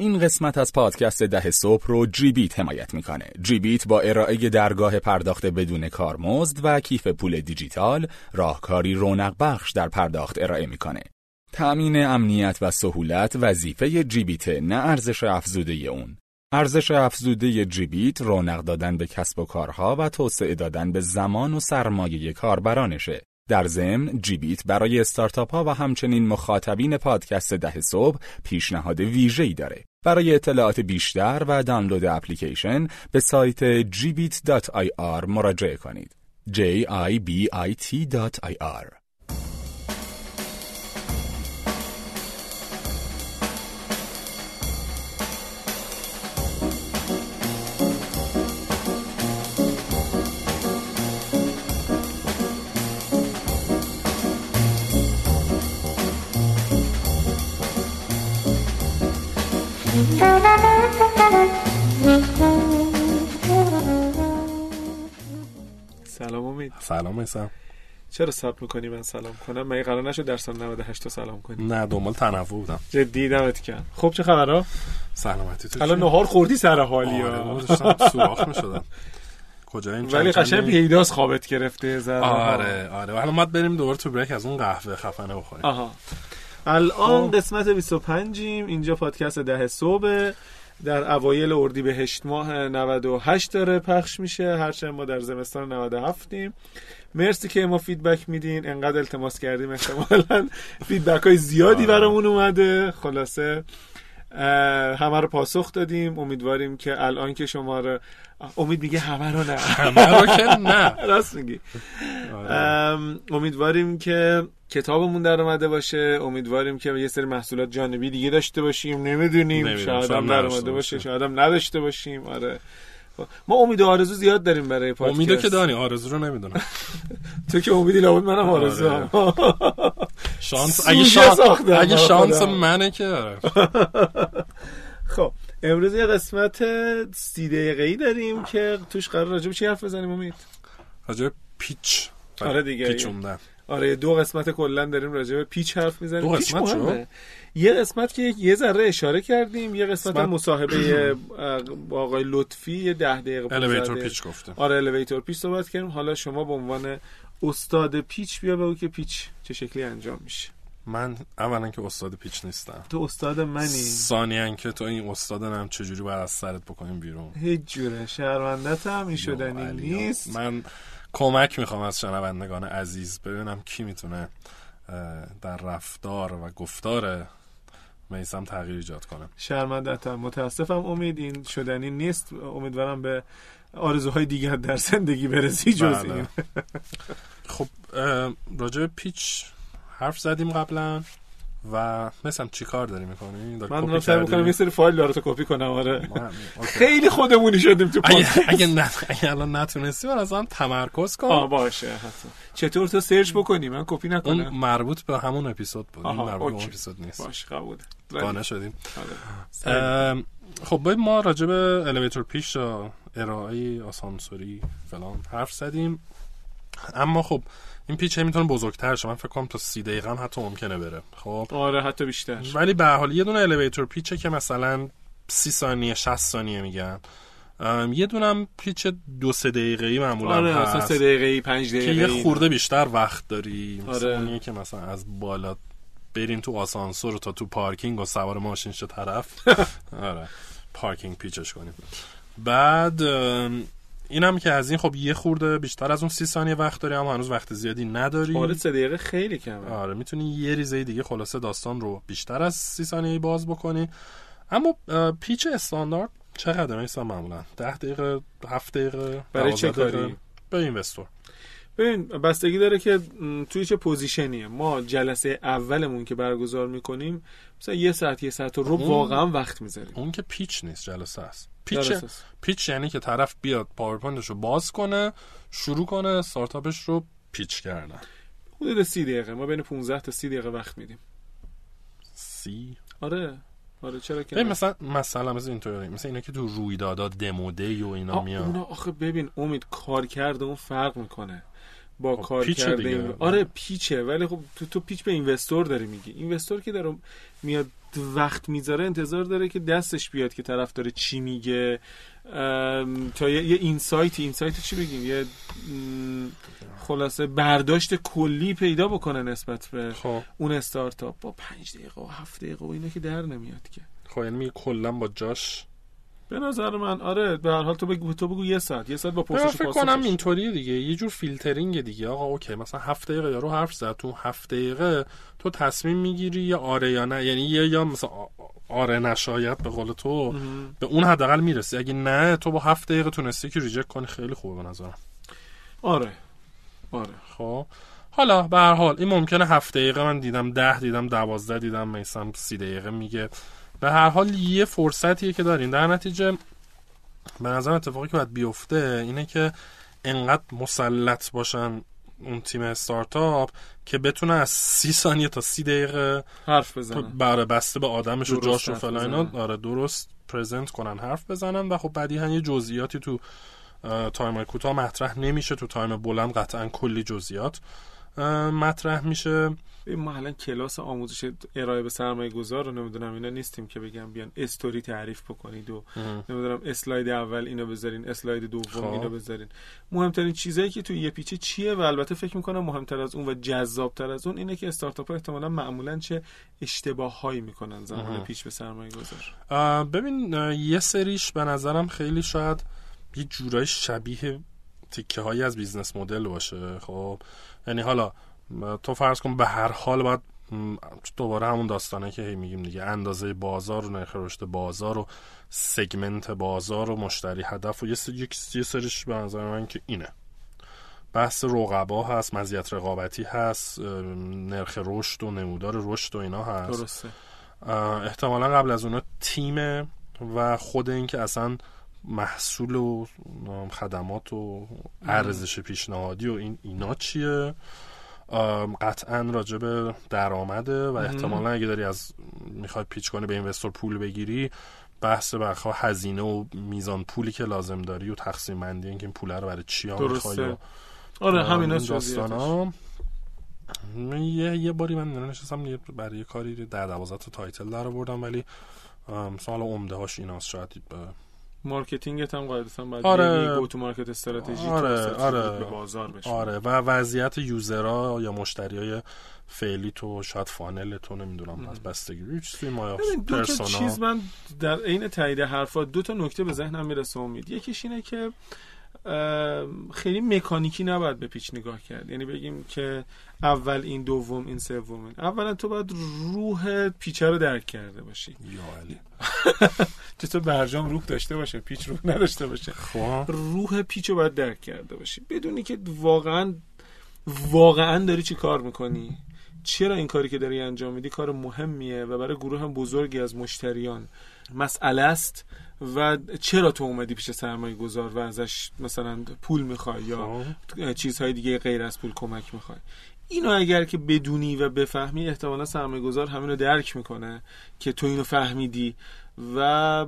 این قسمت از پادکست ده صبح رو جیبیت حمایت می‌کنه. جیبیت با ارائه درگاه پرداخت بدون کارمزد و کیف پول دیجیتال راهکاری رونق بخش در پرداخت ارائه می‌کنه. تأمین امنیت و سهولت وظیفه جیبیت نه ارزش افزوده اون. ارزش افزوده جیبیت رونق دادن به کسب و کارها و توسعه دادن به زمان و سرمایه کاربرانشه. در ضمن جیبیت برای استارتاپ ها و همچنین مخاطبین پادکست ده صبح پیشنهاد ویژه‌ای داره. برای اطلاعات بیشتر و دانلود اپلیکیشن به سایت gbit.ir مراجعه کنید. j سلام امید. سلام ایسم چرا ثبت می‌کنی من سلام کنم؟ من قرار نشد در سال 98 تو سلام کنی. نه دنبال تنوع بودم. جدی دمت کرد خب چه خبرها؟ سلامتی تو الان نهار خوردی سر حالی آره ها. سوراخ می‌شدم. کجا این ولی قشنگ چندی؟ پیداست خوابت گرفته ذره آره آره. حالا ما بریم دوباره تو بریک از اون قهوه خفنه بخوریم. آها. الان خب. قسمت 25 ایم اینجا پادکست ده صبح در اوایل اردیبهشت ماه 98 داره پخش میشه. هرچند ما در زمستان 97 ایم مرسی که به ما feedback میدین. انقدر التماس کردیم احتمالا. feedback های زیادی آره. برامون اومده. خلاصه همه رو پاسخ دادیم. امیدواریم که الان که شما رو امید میگه همه رو نه همه رو که نه راست میگی آره. ام، امیدواریم که کتابمون در اومده باشه امیدواریم که یه سری محصولات جانبی دیگه داشته باشیم نمی‌دونیم. شاید هم در اومده باشه. شاید هم نداشته باشیم آره ما امید و آرزو زیاد داریم برای پادکست امیدو که دانی آرزو رو نمی‌دونم تو که امیدی لابد منم آره. آرزو هم. شانس اگه شانس اگه برا شانس. منه که آره. خب امروز یه قسمت سی دقیقه ای داریم که توش قرار راجع به چی حرف بزنیم امید راجع به پیچ آره دیگه. پیچوندن آره دو قسمت کلا داریم راجع به پیچ حرف می‌زنیم دو پیچ قسمت؟ مهمه. یه قسمت که یه ذره اشاره کردیم یه قسمت قسمت- مصاحبه با آقای لطفی یه ده دقیقه 15 الیویتور. پیچ گفته آره الیویتور پیچ صحبت کردیم حالا شما به عنوان استاد پیچ بیا بگو که پیچ چه شکلی انجام میشه من اولا که استاد پیچ نیستم. تو استاد منی. ثانیا که تو این استاد نم چجوری باید از سرت بکنیم بیرون؟ هیچ جوره شرمندت هم این شدنی نیست. من کمک می‌خوام از شنوندگان عزیز ببینم کی می‌تونه در رفتار و گفتار میسم تغییر ایجاد کنه. شرمندت هم. متاسفم امید این شدنی نیست. امیدوارم به آرزوهای دیگر در زندگی برسی جز بله. این. خب راجع پیچ حرف زدیم قبلا و مثلا چی کار داری می‌کنی؟ من دارم سعی می‌کنم یه سری فایل داره کپی کنم آره. خیلی خودمونی شدیم تو پادکست. اگه, نه اگه الان نتونستی من از هم تمرکز آه کن باشه حتما. چطور تو سرچ بکنی؟ من کپی اون نکنم مربوط به همون اپیزود بود. این مربوط به اون. اپیزود نیست. باشه قبوله قانع شدیم. آره. خب ما راجع به الیویتور پیش ارائه آسانسوری فلان حرف زدیم. اما خب این پیچ هی می‌تونه بزرگتر شه. من فکر کنم تا سی دقیقه هم حتی ممکنه بره. خب. آره حتی بیشتر. ولی به هر حال یه دونه الیویتور پیچه که مثلا سی ثانیه 60 ثانیه میگن. ام، یه دونم پیچ دو سه دقیقه ای معمولا آره مثلا هست. سه دقیقه پنج که دقیقه یه خورده بیشتر وقت داری. مثلا آره. اونیه که مثلا از بالا بریم تو آسانسور تا تو پارکینگ و سوار ماشین شو طرف. آره. پارکینگ پیچش کنیم. بعد اینم که از این خب یه خورده بیشتر از اون سی ثانیه وقت داری اما هنوز وقت زیادی نداری. آره سه دقیقه خیلی کمه. آره می‌تونی یه ریزه دیگه خلاصه داستان رو بیشتر از سی ثانیه باز بکنی. اما پیچ استاندارد چقدر میسن معمولا؟ ده دقیقه هفت دقیقه برای چه 12 دقیقه؟ کاری؟ به اینوستور. ببین بستگی داره که توی چه position یه. ما جلسه اولمون که برگزار می‌کنیم مثلا یه ساعت یه ساعت رو واقعا وقت می‌ذاریم. اون که pitch نیست جلسه است. pitch. pitch یعنی که طرف بیاد PowerPoint ش رو باز کنه شروع کنه استارتاپش رو pitch کردن. حدود سی دقیقه. ما بین 15 تا سی دقیقه وقت میدیم. سی؟ آره. آره چرا که؟ مثلا مثلا مثل اینطوری. مثل اینا که تو رویدادا demo day و اینا آه، میاد اونا آخه ببین امید کار کرده اون فرق می‌کنه. با خب، کار کرده. این... آره پیچه. ولی خب تو تو پیچ به اینوستور داری میگی. اینوستور که داره میاد وقت می‌ذاره انتظار داره که دستش بیاد که طرف داره چی میگه. تا یه, یه اینسایت اینسایت چی بگیم؟ یه خلاصه برداشت کلی پیدا بکنه نسبت به خب. اون استارتاپ. با پنج دقیقه و هفت دقیقه و اینا که در نمیاد که. خب یعنی کلا با جاش به نظر من آره به هر حال تو بگو تو بگو یه ساعت یه ساعت با پرسش فکر کنم. اینطوریه دیگه یه جور فیلترینگ دیگه. آقا اوکی مثلا هفت دقیقه یارو حرف زد تو هفت دقیقه تو تصمیم می‌گیری یا آره یا نه؟ یعنی یه یا مثلا آره نشاید به قول تو مهم. به اون حداقل می‌رسی. اگه نه تو با هفت دقیقه تونستی که reject کنی خیلی خوبه به نظرم. آره آره. خب حالا به هر حال این ممکنه هفت دقیقه من دیدم ده دیدم دوازده دیدم میسم سی دقیقه میگه. به هر حال یه فرصتیه که دارین در نتیجه به نظرم اتفاقی که باید بیفته اینه که انقدر مسلط باشن اون تیم استارتاپ که بتونه از سی ثانیه تا سی دقیقه حرف بزنه. بره بسته به آدمش و جاش و حرف فلا اینا. بزنن. آره درست present کنن حرف بزنن و خب بعدی یه جزئیاتی تو time کوتاه مطرح نمیشه. تو time بلند قطعا کلی جزئیات مطرح میشه. ما الان کلاس آموزش ارائه به سرمایه گذار رو نمی‌دونم اینا نیستیم که بگم بیان استوری تعریف بکنید و نمی‌دونم slide اول اینو بذارین slide دوم خب. اینو بذارین مهمترین چیزایی که توی یه pitch ه چیه و البته فکر می‌کنم مهمتر از اون و جذابتر از اون اینه که استارتاپ ها احتمالا معمولا چه اشتباه هایی می‌کنن زمان. pitch به سرمایه گذار ببین یه سریش به نظرم خیلی شاید یه جورای شبیه تیکه هایی از business model باشه خب یعنی حالا تو فرض کن به هر حال باید دوباره همون داستانه که هی میگیم دیگه اندازه بازار و نرخ رشد بازار و سگمنت بازار و مشتری هدف و یه سریش به نظر من که اینه. بحث رقبا هست مزیت رقابتی هست نرخ رشد و نمودار رشد و اینا هست. درسته. احتمالا قبل از اونا تیم و خود این که اصلا محصول و خدمات و ارزش پیشنهادی و این اینا چیه؟ قطعا راجع به درآمده و احتمالا اگه داری از می‌خوای pitch کنی به investor پول بگیری بحث برخه هزینه و میزان پولی که لازم داری و تقسیم بندی اینکه این پوله رو برای چی می‌خوای آره همینا این داستان جزئیاتش. ها یه یه باری من نشستم برای یه کاری در دوازده تا title در آوردم ولی سال عمده هاش ایناست. شاید به marketing ت هم قاعدتا باید آره. یه go to market strategy آره، آره. بازار بشه. آره. و وضعیت user ها یا مشتری های فعلی تو شاید funnel تو نمی‌دونم از بستگی. چیزی ما دو تا چیز من در عین تایید حرفات دو تا نکته به ذهنم می‌رسه امید. یکیش اینه که خیلی مکانیکی نباید به pitch نگاه کرد. یعنی بگیم که اول این دوم این سوم. اولا تو باید روح پیچه رو درک کرده باشی. یا چطور برجام روح داشته باشه پیچ روح نداشته باشه. خب. روح پیچ رو باید درک کرده باشی. بدونی که واقعا واقعا داری چی کار می‌کنی؟ چرا این کاری که داری انجام میدی کار مهمیه و برای گروه هم بزرگی از مشتریان مسئله است؟ و چرا تو اومدی پیش سرمایه گذار و ازش مثلا پول می‌خوای یا خب. چیزهای دیگه غیر از پول کمک می‌خوای؟ اینو اگر که بدونی و بفهمی احتمالا سرمایه گذار همین رو درک می‌کنه که تو اینو فهمیدی و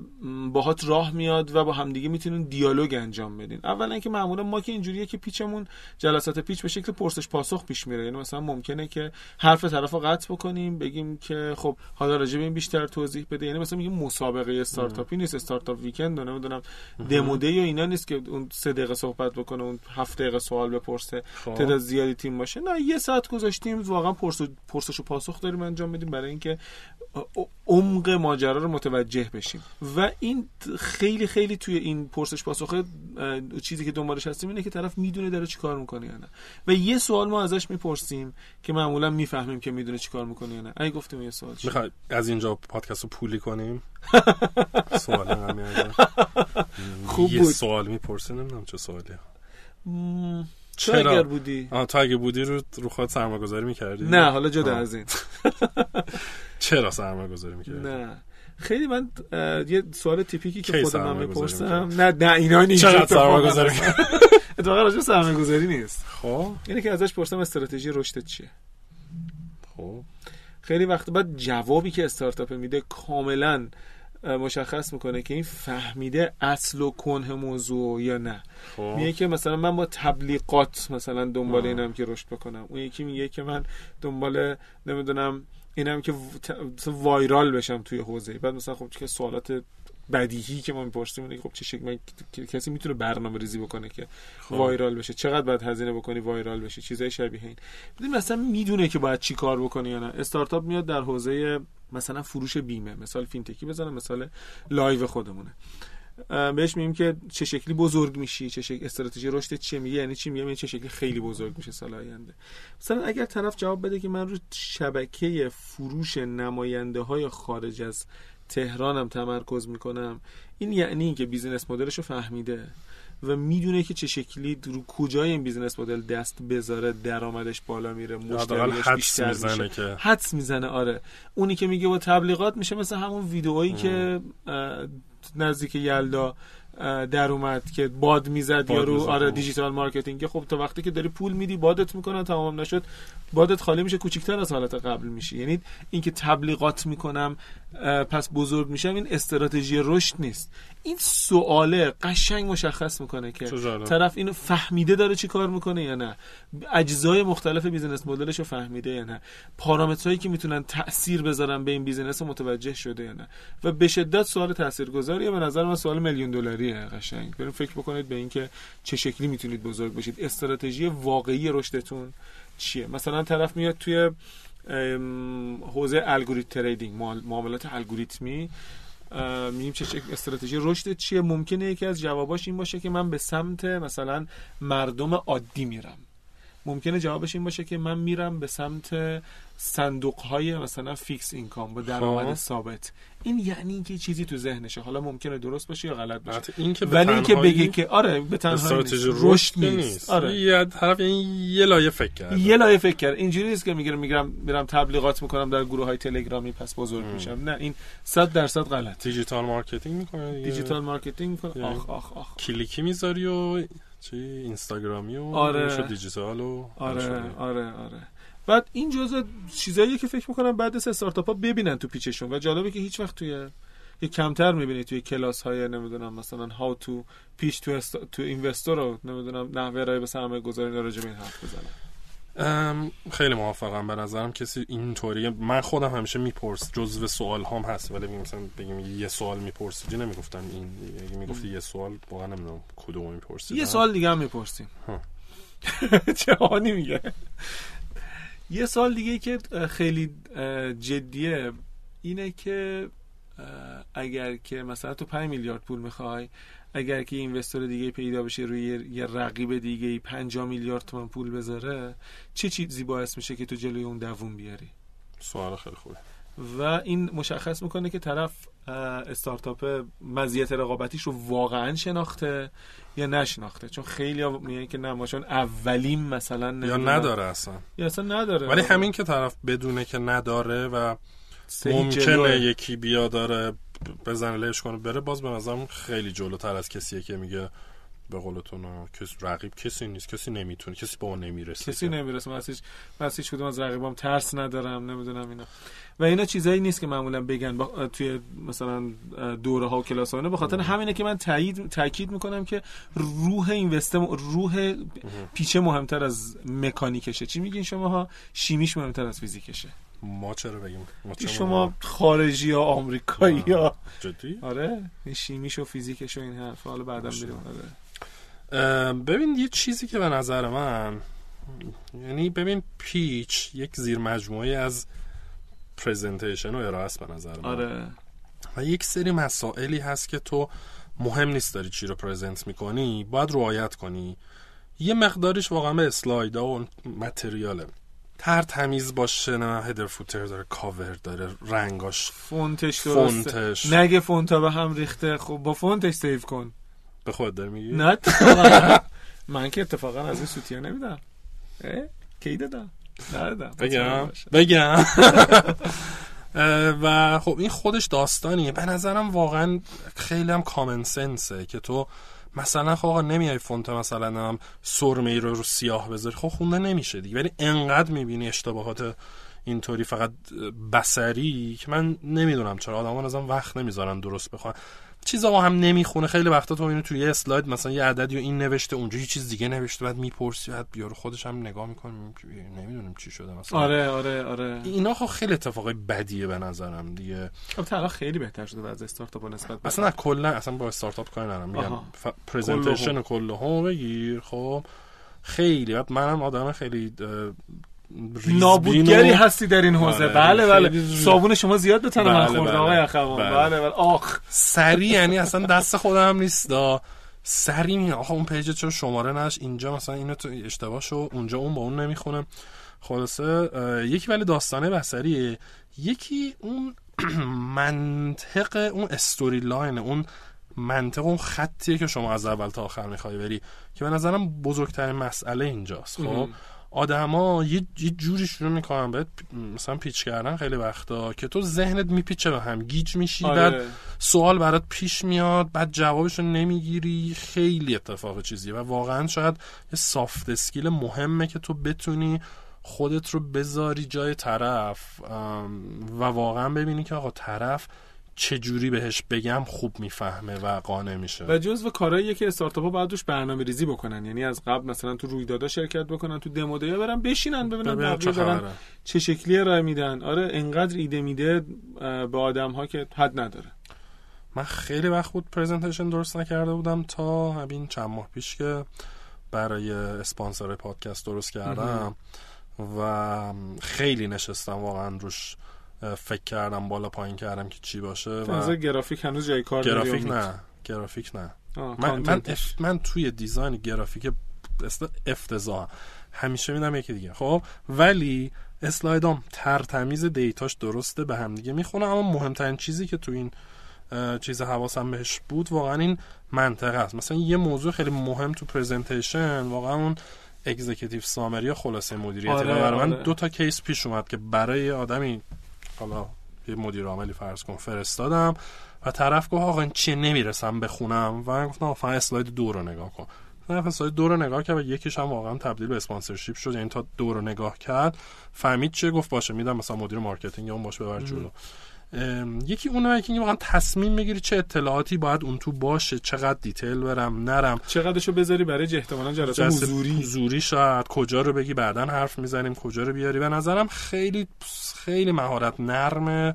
باهات راه میاد و با همدیگه می‌تونین دیالوگ انجام بدین. اولا که معمولا ما که اینجوریه که پیچمون جلسات پیچ به شکل پرسش پاسخ پیش میره. یعنی مثلا ممکنه که حرف طرف رو قطع بکنیم بگیم که خب حالا راجع به این بیشتر توضیح بده. یعنی مثلا میگیم مسابقه استارتاپی نیست استارتاپ ویکند و نمی‌دونم دمو دی و اینا نیست که اون سه دقیقه صحبت بکنه اون هفت دقیقه سوال بپرسه خب. تعداد زیادی تیم باشه. نه یه ساعت گذاشتیم واقعا پرسش و پاسخ داریم انجام میدیم برای اینکه عمق ماجرا رو متوجه بشیم. و این خیلی خیلی توی این پرسش پاسخ اه، چیزی که دنبالش هستیم اینه که طرف می‌دونه داره چیکار می‌کنه یا نه. و یه سوال ما ازش می‌پرسیم که معمولا می‌فهمیم که می‌دونه چیکار می‌کنه یا نه. اگه گفتیم یه سوال؟ می‌خوای از اینجا پادکست رو پولی کنیم؟ سوال هم خوب یه بود. سوال می‌پرسی نمی‌دونم چه سوالی چرا؟ اگر بودی. آه تو اگه بودی رو رو خود سرمایه گذاری می‌کردی؟ نه حالا جدا آه. از این. چرا سرمایه گذاری می‌کردی؟ نه. خیلی من یه سوال تیپیکی که خودم من گذاری می‌پرسم نه نه اینا نیست. چقدر سرمایه گذاری اتفاقا راجع سرمایه گذاری نیست. خب. اینه که ازش پرسم استراتژی رشدت چیه. خب. خیلی وقت بعد جوابی که استارتاپ میده کاملا مشخص می‌کنه که این فهمیده اصل و کنه موضوع یا نه. خب. میگه که مثلا من با تبلیغات مثلا دنبال. اینم که رشد بکنم. اون یکی میگه که من دنبال نمی‌دونم اینم که وایرال بشم توی حوزه بعد مثلا خب که سوالات بدیهی که ما می‌پرسیم اینه خب چه شکل کسی می‌تونه برنامه ریزی بکنه که خب. وایرال بشه؟ چقدر باید هزینه بکنی وایرال بشه؟ چیزای شبیه این. ببین مثلا می‌دونه که باید چی کار بکنه یا نه. استارتاپ میاد در حوزه مثلا فروش بیمه. مثال فینتکی بزنم مثال لایو خودمونه. بهش میگیم که چه شکلی بزرگ میشی چه شکل استراتژی رشد چیه میگه یعنی چی میگه یعنی چه شکلی خیلی بزرگ میشه سال آینده. مثلا اگر طرف جواب بده که من رو شبکه فروش نماینده های خارج از تهرانم تمرکز می‌کنم این یعنی اینکه business model ش رو فهمیده و می‌دونه که چه شکلی رو کجای این business model دست بذاره درآمدش بالا میره مشتریش بیشتر می‌زنه میشه. که... حدس می‌زنه آره. اونی که میگه با تبلیغات میشه مثل همون ویدئویی که نزدیک یلدا در اومد که باد می‌زد یا رو آره digital marketing. خب تا وقتی که داری پول میدی بادت می‌کنن تمام نشد. بادت خالی میشه کوچیکتر از حالت قبل میشه یعنی اینکه تبلیغات می‌کنم پس بزرگ میشم این استراتژی رشد نیست. این سواله قشنگ مشخص می‌کنه که طرف اینو فهمیده داره چی کار می‌کنه یا نه. اجزای مختلف business model ش رو فهمیده یا نه. پارامترهایی که می‌تونن تاثیر بذارن به این business متوجه شده یا نه. و به شدت سوال تاثیرگذاریه به نظر من سوال میلیون دلاریه قشنگ. بریم فکر بکنید به اینکه چه شکلی می‌تونید بزرگ بشید. استراتژی واقعی رشدتون چیه؟ مثلا طرف میاد توی حوزه algorithm trading معاملات الگوریتمی میگیم چه استراتژی رشد چیه. ممکنه یکی از جواباش این باشه که من به سمت مثلا مردم عادی میرم. ممکنه جوابش این باشه که من میرم به سمت صندوق های مثلا fixed income با درآمد خب. ثابت. این یعنی اینکه چیزی تو ذهنشه. حالا ممکنه درست باشه یا غلط باشه. این که ولی اینکه بگه که آره به تنهایی رشد نیست. آره. یه طرف این یه لایه فکر کرد یه لایه فکر کرد اینجوری نیست که میگم میگم میرم تبلیغات می‌کنم در گروه های تلگرامی پس بزرگ ام. میشم. نه این 100 درصد غلط digital marketing می‌کنه digital marketing می‌کنه. یعنی آخ آخ آخ. کلیکی می‌ذاری و چی؟ اینستاگرامی و آره. دیجیتال و آره آره آره. بعد این جزء چیزاییه که فکر می‌کنم بعد از استارتاپ ها ببینن تو پیچشون و جالبه که هیچ وقت توی یه کمتر می‌بینی توی کلاس های نمی‌دونم مثلا هاو تو پیچ تو است... تو اینوستور رو نمی‌دونم نحوه ارائه به سرمایه گذاری راجع به این حرف بزنن. خیلی موافقم به نظرم. کسی اینطوریه. من خودم همیشه میپرس جزو سوال هم هست ولی مثلا بگیم یه سوال میپرسیدی نمی‌گفتم این اگه می‌گفتی یه سوال واقعا نمی‌دونم کدوم می‌پرسید یه سوال دیگه هم می‌پرسیم. چه میگه؟ یه سال دیگه که خیلی جدیه اینه که اگر که مثلا تو 5 میلیارد پول می‌خوای اگر که اینوستور دیگه پیدا بشه روی یه رقیب دیگه 5 میلیارد تومن پول بذاره چه چیزی باعث میشه که تو جلوی اون دووم بیاری؟ سوال خیلی خوبه. و این مشخص می‌کنه که طرف استارتاپ مزیت رقابتیش رو واقعا شناخته یا نشناخته؟ چون خیلی میگن که نه ما چون اولیم مثلا یا نداره اصلا. یا اصلا نداره. ولی همین که طرف بدونه که نداره و ممکنه یکی بیا داره بزنه لهش کنه بره باز به نظرم خیلی جلوتر از کسیه که میگه به قولتون کس رقیب کسی نیست کسی نمی‌تونه کسی با اون نمی‌رسه. کسی نمی‌رسه من از هیچ کدوم از رقیبام ترس ندارم نمی‌دونم اینا. و اینا چیزایی نیست که معمولا بگن با... توی مثلا دوره ها و کلاس ها. به خاطر همینه که من تایید تاکید می‌کنم که روح اینوست روح پیچه مهمتر از مکانیکشه. چی میگین شما ها شیمیش مهمتر از فیزیکشه. ما چرا بگیم؟ ما شما خارجی یا آمریکایی یا جدی؟ آره. شیمیش و فیزیکش و این حرف حالا بعدا میرم آره. ببین یه چیزی که به نظر من یعنی ببین pitch یک زیر مجموعه از presentation و ارائه به نظر من. آره. و یک سری مسائلی هست که تو مهم نیست داری چی رو present می‌کنی باید رعایت کنی. یه مقداریش واقعا به slide و material ه تر تمیز باشه نه header footer داره کاور داره رنگاش font ش درسته. font ش. نگه font ا به هم ریخته. خب با font ش safe کن. به خود داری میگی؟ نه من که اتفاقا از این سوتیه نمیدم. کی دادم؟ بگم. بگم. و خب این خودش داستانیه. به نظرم واقعا خیلی هم کامن سنسه که تو مثلا خب آقا نمیای فونت مثلا هم سرمه ای رو رو سیاه بذاری. خب خونده نمیشه دیگه. ولی انقدر می‌بینی اشتباهات اینطوری فقط بسری که من نمی‌دونم چرا. آدما ازم وقت نمی‌ذارن درست بخوان. چیزا با هم نمی‌خونه. خیلی وقتا تو اینو توی یه اسلاید مثلا یه عددی و این نوشته اونجا یه چیز دیگه نوشته بعد می‌پرسی بعد بیارو خودش هم نگاه می‌کنه نمی‌دونم چی شده مثلا. آره آره آره. اینا خب خیلی اتفاقای بدیه به نظرم دیگه. خب الان خیلی بهتر شده از استارتاپ نسبت به اصلا کلا اصلا با استارتاپ کار ندارم. میگم ف... پرزنتیشن کله هم بگیر خب. خیلی. بعد منم آدم خیلی نابودگری هستی در این حوزه. بله بله صابون شما زیاد به تن من بله، خورده بله. آقای اخوان. بله. بله بله. آخ. سری یعنی اصلا دست خودم نیست. دا سری می آخه اون پیج چرا شماره نش؟ اینجا مثلا اینو تو اشتباه شو اونجا اون با اون نمی‌خونه. خلاصه یکی ولی داستانه بسریه. یکی اون منطق اون استوری لاین اون منطق اون خطیه که شما از اول تا آخر می‌خوای بری که به نظرم بزرگترین مسئله اینجاست. خب. آدما یه, جوری شروع می‌کنن بهت مثلا پیچ کردن خیلی وقتا که تو ذهنت میپیچه به هم گیج میشی بعد آره سوال برات پیش میاد بعد جوابش رو نمی‌گیری خیلی اتفاق چیزیه و واقعا شاید یه سافت اسکیل مهمه که تو بتونی خودت رو بذاری جای طرف و واقعا ببینی که آقا طرف چجوری بهش بگم خوب می‌فهمه و قانع میشه. و جزو کارهاییه که استارتاپ ها باید توش برنامه ریزی بکنن. یعنی از قبل مثلا تو رویدادها شرکت بکنن تو دمو دیه برن بشینن ببینن چه بقیه دارن چه شکلی ارائه میدن. آره انقدر ایده میده به آدم ها که حد نداره. من خیلی وقت بود presentation درست نکرده بودم تا همین چند ماه پیش که برای اسپانسر پادکست درست کردم و خیلی نشستم واقعا روش فکر کردم بالا پایین کردم که چی باشه از و گرافیک هنوز جای کار گرافیک؟ نه گرافیک نه آه، من, من. اف من توی design گرافیک افتضاح همیشه میدم یکی دیگه خب ولی slide ام ترتمیز data ش درسته به هم دیگه می‌خونه اما مهمترین چیزی که تو این چیز حواسم بهش بود واقعا این منطقه است مثلا یه موضوع خیلی مهم تو presentation واقعا اون executive summary یا خلاصه مدیریتی آره، برای من آره. دو تا case پیش اومد که برای آدمی حالا یه مدیر عاملی فرض کن فرستادم و طرف گفت آقا این چیه نمی‌رسم بخونم؟ و من گفتم آقا slide دو رو نگاه کن. طرف slide دو رو نگاه کرد و یکیش هم واقعا تبدیل به sponsorship شد یعنی تا دو رو نگاه کرد فهمید چیه؟ گفت باشه میدم مثلا مدیر marketing اون باشه ببر جلو. یکی اونه که واقعا تصمیم می‌گیری چه اطلاعاتی باید اون تو باشه چقدر detail برم نرم. چقدرشو بذاری برای احتمالاً جلسه حضوری. حضوری شاید کجا رو بگی بعدا حرف می‌زنیم کجا رو بیاری. به نظرم خیلی خیلی مهارت نرم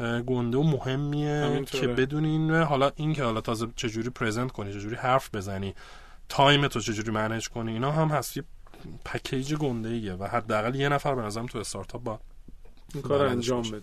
اه، گنده و مهمیه همینطوره. که بدونین حالا این که حالا تازه چجوری present کنی چجوری حرف بزنی تایم تو چجوری منیج کنی اینا هم هست. یه پکیج گنده ایه و حداقل یه نفر به نظرم تو استارتاپ با این کار انجام. بده.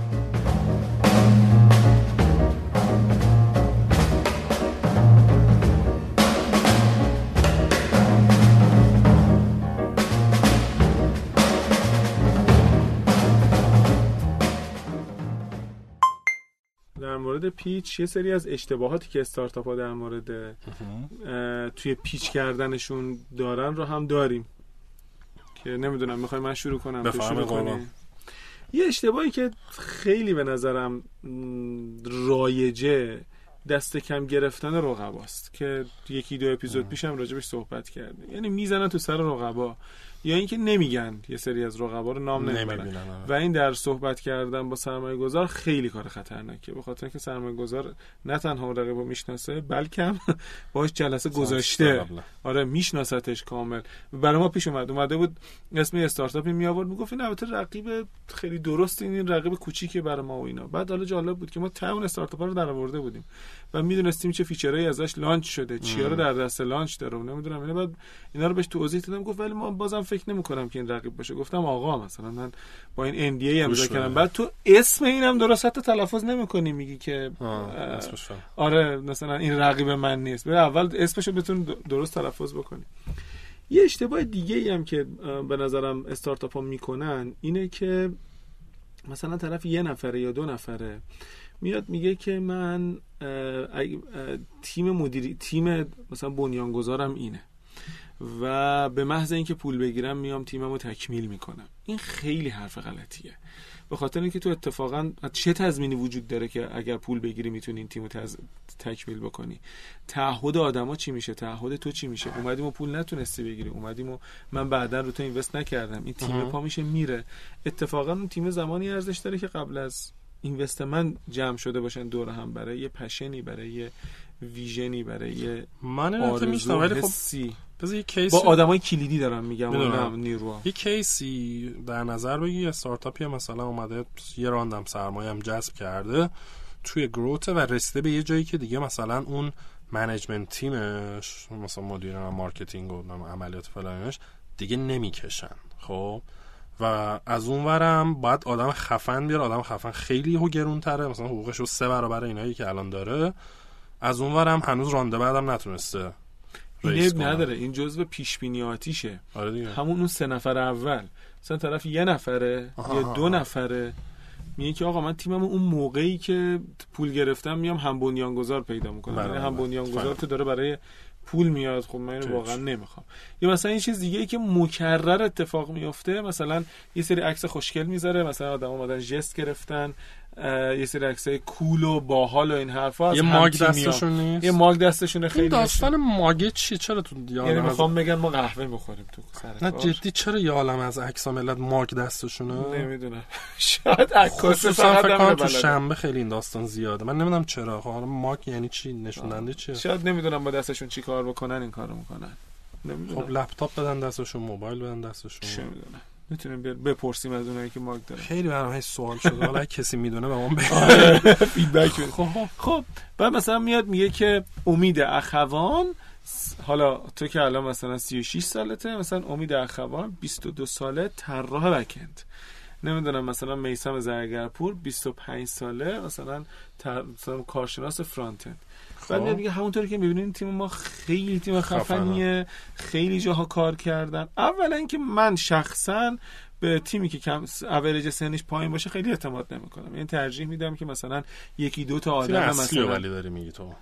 مورد پیچ یه سری از اشتباهاتی که استارتاپ ها در مورد توی پیچ کردنشون دارن رو هم داریم. که نمی‌دونم می‌خوای من شروع کنم قربان. کنی؟ یه اشتباهی که خیلی به نظرم رایجه دست کم گرفتن رقباست که یکی دو اپیزود پیشم راجبش صحبت کردیم. یعنی می‌زنن تو سر رقبا. یا اینکه نمیگن یه سری از رقبا رو نام نمی‌برن. آره. و این در صحبت کردن با سرمایه گذار خیلی کار خطرناکه. به خاطر که سرمایه گذار نه تنها رقیب رو می‌شناسه بلکه هم باش جلسه گذاشته. آره میشناستش کامل. برای ما پیش اومد. اومده بود اسم استارتاپی می آورد می‌گفت این البته رقیب خیلی درست این رقیب کوچیکه برای ما و اینا. بعد حالا جالب بود که ما اون استارتاپ رو در آورده بودیم. و می‌دونستیم چه feature هایی ازش launch شده چیا رو در دست launch داره و نمی‌دونم اینا بعد اینا رو بهش توضیح دادم. گفت ولی ما بازم فکر نمی‌کنم که این رقیب باشه. گفتم آقا مثلا من با این ND امضا کردم. بعد تو اسم اینم درست حتی تلفظ نمی‌کنی میگی که. آره مثلا این رقیب من نیست. بره اول اسمشو بتون درست تلفظ بکنی. یه اشتباه دیگه ای هم که به نظرم استارتاپ ها می‌کنن اینه که مثلا طرف یه نفره یا دو نفره میاد میگه که من اه، اگه- اه، تیم مدیری تیم مثلا بنیانگذارم اینه. و به محض اینکه پول بگیرم میام تیممو تکمیل می‌کنم. این خیلی حرف غلطیه. به خاطر اینکه تو اتفاقا چه تضمینی وجود داره که اگر پول بگیری می‌تونی این تیمو تز... تکمیل بکنی؟ تعهد آدما چی میشه؟ تعهد تو چی میشه؟ اومدیم و پول نتونستی بگیری. اومدیم و من بعدا رو تو اینوست نکردم. این تیم. پا میشه میره. اتفاقا اون تیم زمانی ارزش داره که قبل از اینوست من جمع شده باشن دور هم برای یه پشنی برای یه ویژنی برای یه من آرزو ولی خب. بذار یه کیس با آدمای کلیدی دارم میگم و می‌دونم. نه نیروها. یه case ی در نظر بگی یه استارتاپی مثلا اومده یه round م سرمایه هم جذب کرده توی growth و رسیده به یه جایی که دیگه مثلا اون management team ش مثلا مدیر marketing و عملیات فلانش دیگه نمی‌کشن. خب؟ و از اون ورم باید آدم خفن بیاره. آدم خفن خیلی هو گرونتره. مثلا حقوقش رو سه برابر اینایی که الان داره. از اون ورم هنوز round ه بعدم نتونسته این عیب. نداره این جزء پیش بینیاتیشه آره دیگه همون اون سه نفر اول مثلا طرف یه نفره آها، یا دو. نفره میگه که آقا من تیمم اون موقعی که پول گرفتم میام هم بنیانگذار پیدا می‌کنم بله، یعنی هم بله. بنیانگذار فهم. تو داره برای پول میاد خب من اینو. واقعا نمی‌خوام یا مثلا این چیز دیگه ای که مکرر اتفاق میفته مثلا یه سری عکس خوشگل می‌ذاره مثلا آدم اومدن جست گرفتن یه سری عکسای کول و باحال و این حرفا از یه ماگ. دستشون نیست؟ یه ماگ دستشونه خیلی این داستان ماگه چیه؟ چرا تو. یه یعنی. می‌خوام بگن ما قهوه می‌خوریم تو سر نه. جدی چرا یه عالم از عکس ملت ماگ دستشونه؟ نمی‌دونم. شاید عکاس فقط فکر هم کنم تو. شنبه خیلی این داستان زیاده. من نمی‌دونم چرا. خب حالا ماگ یعنی چی؟ نشوننده چیه؟ شاید نمی‌دونم با دستشون چی کار بکنن این کارو می‌کنن. نمی‌دونم. خب لپتاپ بدن دستشون موبایل بدن چه دستشون می‌دونم. می‌تونیم بپرسیم از اونایی که ماگ دارن. خیلی برام هیچ سوال شده. حالا کسی می‌دونه به من فیدبک خب خب. بعد مثلا میاد میگه که امید اخوان حالا تو که الان مثلا 36 سالته مثلا امید اخوان 22 ساله طراح بکند. نمی‌دونم مثلا میسم زرگرپور 25 ساله مثلا, تر... مثلا کارشناس فرانت اند بعد خب. همونطوری که می‌بینید تیم ما خیلی تیم خفنیه خیلی جاها کار کردن. اولا اینکه من شخصا به تیمی که کم اوریج سنش پایین باشه خیلی اعتماد نمی‌کنم. یعنی ترجیح میدم که مثلا یکی دو تا آدم مثلا ولی داری میگی تو.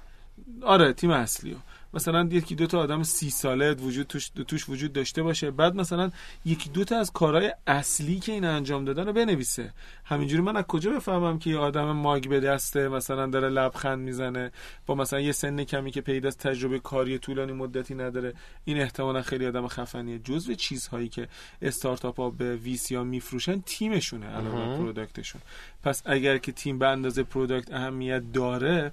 آره تیم اصلیو. مثلا یکی دو تا آدم سی ساله وجود توش, توش وجود داشته باشه. بعد مثلا یکی دو تا از کارهای اصلی که این انجام دادن رو بنویسه. همینجوری من از کجا بفهمم که یه آدم ماگ به دسته مثلا داره لبخند می‌زنه؟ با مثلا یه سن کمی که پیدا از تجربه کاری طولانی مدتی نداره. این احتمالا خیلی آدم خفنیه. جزو چیزهایی که استارتاپ ها به VC ها میفروشن تیمشونه علاوه. product شون. پس اگر که تیم به اندازه product اهمیت داره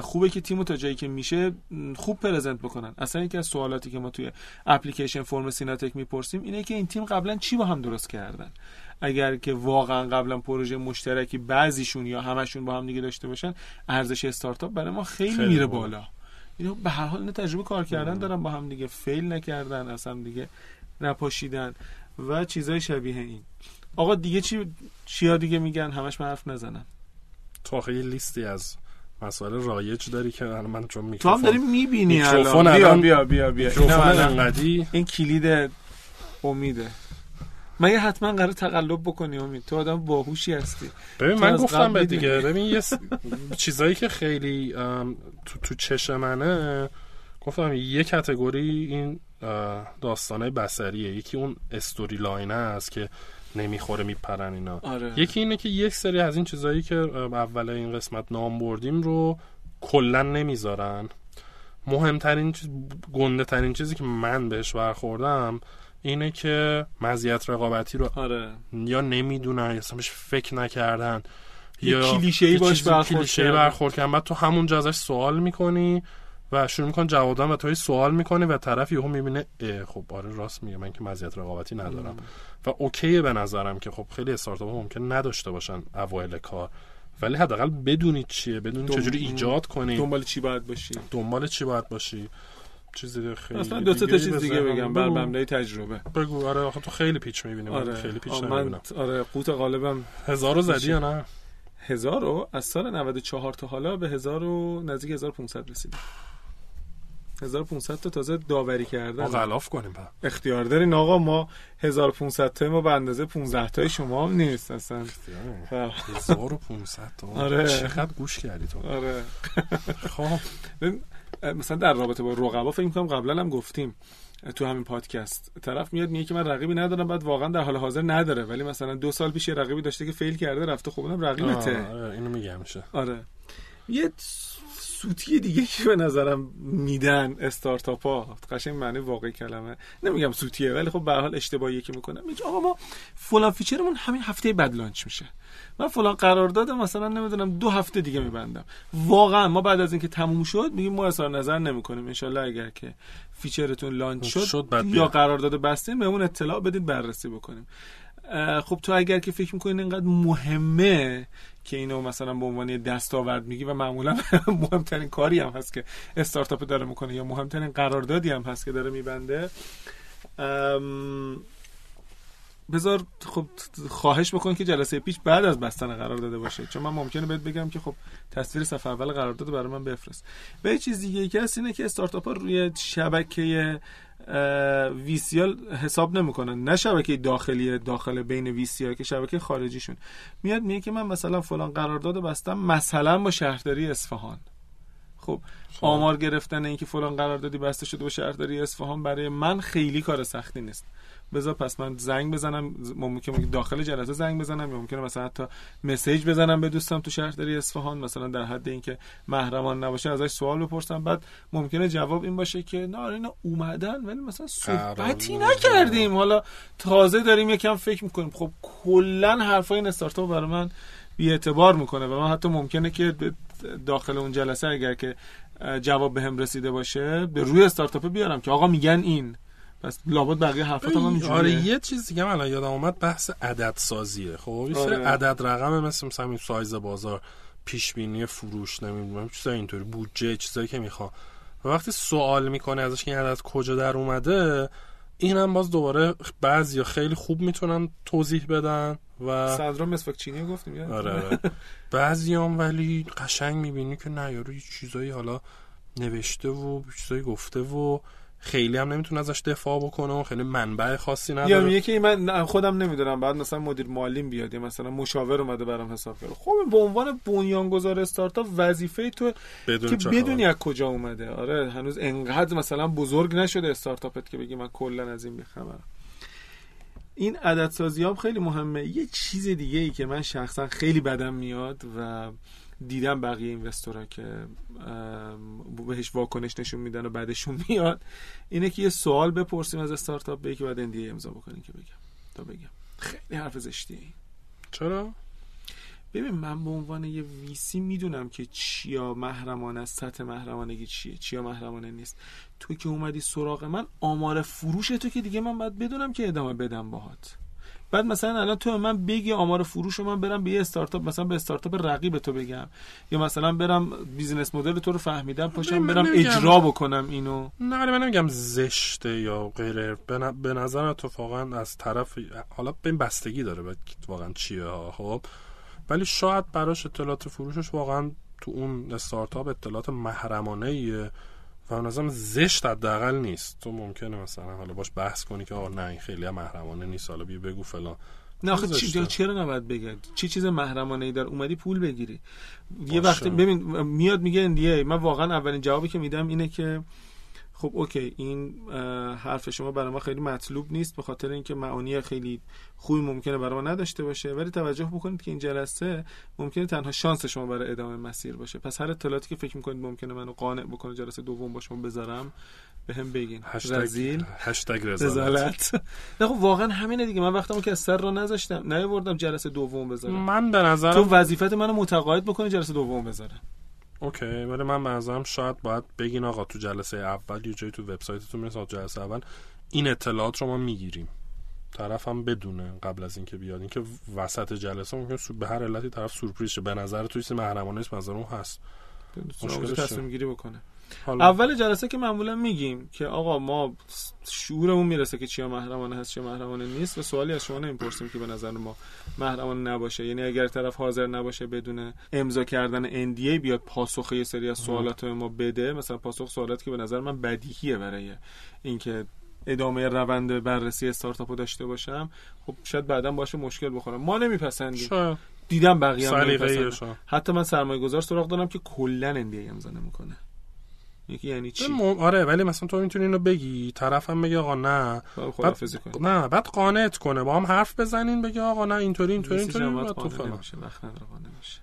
خوبه که تیمو تا جایی که میشه خوب present بکنن. اصلا یکی از سوالاتی که ما توی application form سیناتک می‌پرسیم اینه که این تیم قبلا چی با هم درست کردن؟ اگر که واقعا قبلا پروژه مشترکی بعضیشون یا همشون با هم دیگه داشته باشن ارزش استارتاپ برای ما خیلی, خیلی میره بالا. بالا. اینو به هر حال تجربه کار کردن دارن با هم دیگه fail نکردن اصلا دیگه نپاشیدن. و چیزای شبیه این. آقا دیگه چی چیا دیگه میگن؟ همش من حرف نزنم. تو آخه یه لیستی از مسائل رایج داری که الان من چون تو هم میکروفون داری می‌بینی میکروفون الان بیا بیا بیا. بیا میکروفون این کلید امیده. مگه حتما قرار تقلب بکنی امید؟ تو آدم باهوشی هستی. ببین من گفتم به. دیگه. ببین یه س- چیزایی که خیلی تو, تو چش منه گفتم یه کتگوری این داستانه بسریه یکی اون استوری لاینه است که نمی‌خوره میپرن اینا. آره. یکی اینه که یک سری از این چیزایی که اول این قسمت نام بردیم رو کلا نمی‌ذارن. مهمترین چیز گنده ترین چیزی که من بهش برخوردم اینه که مزیت رقابتی رو آره. یا نمی‌دونن یا بهش فکر نکردن یه کلیشه‌ای یه باش برخورد کلیشه‌ای. برخورد کردن. بعد تو همونجا ازش سوال می‌کنی و شروع میکن جواب دادن و توی سوال می‌کنی و طرف یهو می‌بینه خب آره راست میگه. من که مزیت رقابتی ندارم. و اوکیه به نظرم که خب خیلی استارتاپ ممکن نداشته باشن اوایل کار. ولی حداقل بدونید چیه بدونید دنبال- چجوری ایجاد کنی. دنبال چی باید باشی؟ دنبال چی باید باشی؟ چیزی خیلی اصلا دو تا چیز دیگه بگم. بر. مبنای تجربه. بگو. آره آخه تو خیلی پیچ می‌بینی. آره. خیلی پیچ من آره قوت غالبم هزار رو زدی یا نه؟ هزار رو از سال 94 تا حالا به هزار و نزدیک 1500 رسیدم 1500 تا تازه داوری ما کردن غلاف کنیم بعد اختیار دارین. آقا ما 1500 تا ما به اندازه 15 تای شما هم نیست اصلا. خب. 1500 تا. آره. چقدر گوش کردی تو. آره. خب. مثلا در رابطه با رقبا فکر کنم قبلا هم گفتیم تو همین پادکست. طرف میاد میگه که من رقیبی ندارم بعد واقعا در حال حاضر نداره. ولی مثلا دو سال پیش یه رقیبی داشته که فیل کرده رفته خب اونم رقیبته. آره اینو میگم میشه آره. یه سوتی دیگه که به نظرم میدن استارتاپ ها قشنگ معنی واقعی کلمه. نمیگم سوتیه ولی خب به حال اشتباهیه که می‌کنم میگه آقا ما فلان feature مون همین هفته بعد launch میشه. من فلان قرارداد مثلا نمی‌دونم دو هفته دیگه میبندم. واقعا ما بعد از اینکه تموم شد میگیم ما اظهار نظر نمی‌کنیم. انشالله اگر که feature تون launch شد, شد بعد یا. قرارداد بستیم بهمون اطلاع بدید بررسی بکنیم. خب تو اگر که فکر می‌کنین اینقدر مهمه که اینو مثلا به عنوان دستاورد میگی و معمولا مهمترین کاری هم هست که استارتاپ داره می‌کنه یا مهمترین قراردادی هم هست که داره میبنده. بذار خب خواهش بکن که جلسه پیش بعد از بستن قرار داده باشه. چون من ممکنه بهت بگم که خب تصویر صفحه اول قرارداد برای من بفرست. و یه چیز دیگه که هست اینه که استارتاپ ها روی شبکه ویسیال حساب نمی‌کنن. نه شبکه داخلی داخل بین ویسیال که شبکه خارجیشون. میاد میگه که من مثلا فلان قرارداد بستم مثلا با شهرداری اصفهان. خب. آمار گرفتن اینکه فلان قراردادی بسته شده با شهرداری اصفهان برای من خیلی کار سختی نیست. بذار پس من زنگ بزنم ممکنه داخل جلسه زنگ بزنم یا ممکنه مثلا حتی مسیج بزنم به دوستم تو شهرداری اصفهان مثلا در حد اینکه محرمان نباشه ازش سوال بپرسم. بعد ممکنه جواب این باشه که نه اینا اومدن ولی مثلا صحبتی نکردیم. حالا تازه داریم یکم فکر می‌کنیم. خب کلا حرفای این استارتاپ برای من بی اعتبار می‌کنه و من حتی ممکنه که به داخل اون جلسه اگر که جواب به هم رسیده باشه به روی استارتاپ بیارم که آقا میگن این. پس لابد بقیه حرفات هم اینجوریه آره یه چیز دیگه من الان یادم اومد بحث عدد سازیه خب یه آره. عدد رقم مثل مثلا همین سایز بازار پیش بینی فروش نمی‌دونم چیزای اینطوری بودجه چیزایی که می‌خوام و وقتی سوال می‌کنه ازش که این عدد کجا در اومده این هم باز دوباره بعضیا خیلی خوب می‌تونن توضیح بدن و صدرا مسواک چینی گفتیم؟ آره آره بعضی هم ولی قشنگ می‌بینی که نه یارو یه چیزایی حالا نوشته و چیزایی گفته و خیلی هم نمی‌تونه ازش دفاع بکنه و خیلی منبع خاصی یا نداره. میگه که من خودم نمی‌دونم. بعد مثلا مدیر مالیم بیاد یا مثلا مشاور اومده برام حساب کنه. خب به عنوان بنیانگذار استارتاپ وظیفه تو بدون که بدونی. از کجا اومده. آره هنوز انقدر مثلا بزرگ نشده استارتاپت که بگی من کلا از این بیخبرم این عدد سازی خیلی مهمه. یه چیز دیگه ای که من شخصا خیلی بدم میاد و دیدم بقیه اینوستورا که بهش واکنش نشون میدن و بعدشون میاد. اینه که یه سوال بپرسیم از استارتاپ به که بعد اندیه امضا بکنیم که بگم. تا بگم. خیلی حرف زشتیه این چرا؟ ببین من به عنوان یه VC می‌دونم که چیا محرمانه است سطح محرمانگی چیه. چیا محرمانه نیست. تو که اومدی سراغ من آمار فروش تو که دیگه من باید بدونم که ادامه بدم باهات. بعد مثلا الان تو من بگی آمار فروش رو من برم به یه استارتاپ مثلا به استارتاپ رقیب تو بگم. یا مثلا برم business model تو رو فهمیدم پاشم برم. اجرا بکنم اینو. نه من نمیگم زشته یا غیره به, نظر اتفاقا از طرف حالا به این بستگی داره به واقعا چیه ها خب؟ ولی شاید براش اطلاعات فروشش واقعا تو اون استارتاپ اطلاعات محرمانه ایه و نظرم زشت حداقل نیست. تو ممکنه مثلا حالا باش بحث کنی که آقا نه این خیلی هم محرمانه نیست حالا بی بگو فلان. نه آخه چی. چرا نباید بگه؟ چی چیز محرمانه ای در اومدی پول بگیری. یه. وقتی ببین میاد میگه NDA من واقعا اولین جوابی که میدم اینه که خب اوکی این حرف شما برای ما خیلی مطلوب نیست به خاطر اینکه معانی خیلی خوبی ممکنه برای ما نداشته باشه ولی توجه بکنید که این جلسه ممکنه تنها شانس شما برای ادامه مسیر باشه. پس هر اطلاعاتی که فکر می‌کنید ممکنه منو قانع بکنه جلسه دوم با شما بذارم به هم بگین. رزیل؟ هشتگ رزالت. نه خب واقعا همینه دیگه. من وقتمو که سر رو نذاشتم نیاوردم جلسه دوم بذارم. من به نظرم تو وظیفت منو متقاعد بکنی جلسه دوم بذارم. اوکی ولی من به نظرم شاید باید بگین آقا تو جلسه اول یه جایی تو وبسایتتون می‌رسه جلسه اول این اطلاعات رو ما می‌گیریم. طرف هم بدونه قبل از اینکه بیاد. اینکه وسط جلسه ممکن به هر علتی طرف سورپرایز شه. به نظر تو محرمانه است نظر اون هست. مشکل تصمیم گیری بکنه. اول جلسه که معمولا میگیم که آقا ما شعورمون می‌رسه که چیا محرمانه هست چیا محرمانه نیست و سوالی از شما نمی‌پرسیم که به نظر ما محرمانه نباشه. یعنی اگر طرف حاضر نباشه بدون امضا کردن NDA بیاد پاسخ یه سری از سوالات ما بده مثلا پاسخ سوالات که به نظر من بدیهیه برای اینکه ادامه روند بررسی استارتاپو داشته باشم. خب شاید بعدا باشه مشکل بخورم. ما نمیپسندیم. دیدم بقیه هم حتی من سرمایه گذار سراغ دارم که کلا NDA امضا نمی‌کنه. یکی یعنی چی؟ آره ولی مثلا تو می‌تونی اینو بگی طرفم بگه آقا نه. بعد... نه بعد قانعت کنه با هم حرف بزنین بگه آقا نه اینطوری اینطوری اینطوری بعد تو فهم نمیشه وقت نداره قانع میشه.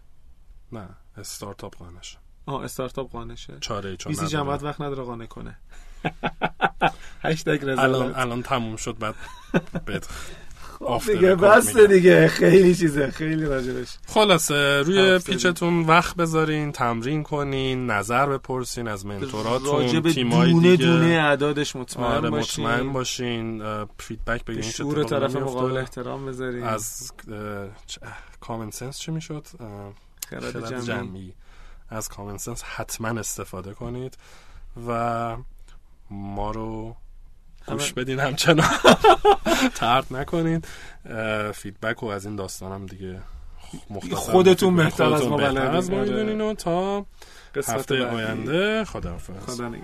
نه استارتاپ قانع شه آه استارتاپ قانع شه چاره چون بیسی جماعت وقت نداره قانع کنه. هشتگ الان الان تموم شد بعد بد دیگه بس دیگه. خیلی چیزه خیلی راجبش. خلاصه روی پیچتون وقت بذارین تمرین کنین نظر بپرسین از منتوراتون تیمای دونه دیگه. دونه اعدادش مطمئن آره باشین. مطمئن باشین. feedback بگین شعور طرف مقابل احترام بذارین. از common sense چی می‌شد؟ خرد جمعی. از common sense حتما استفاده کنید و ما رو گوش بدین همچنان. ترد نکنید feedback و از این داستانم دیگه خودتون بهتر از ما بلدین. از ما می‌دونین و تا هفته آینده. خداحافظ. خدا نگه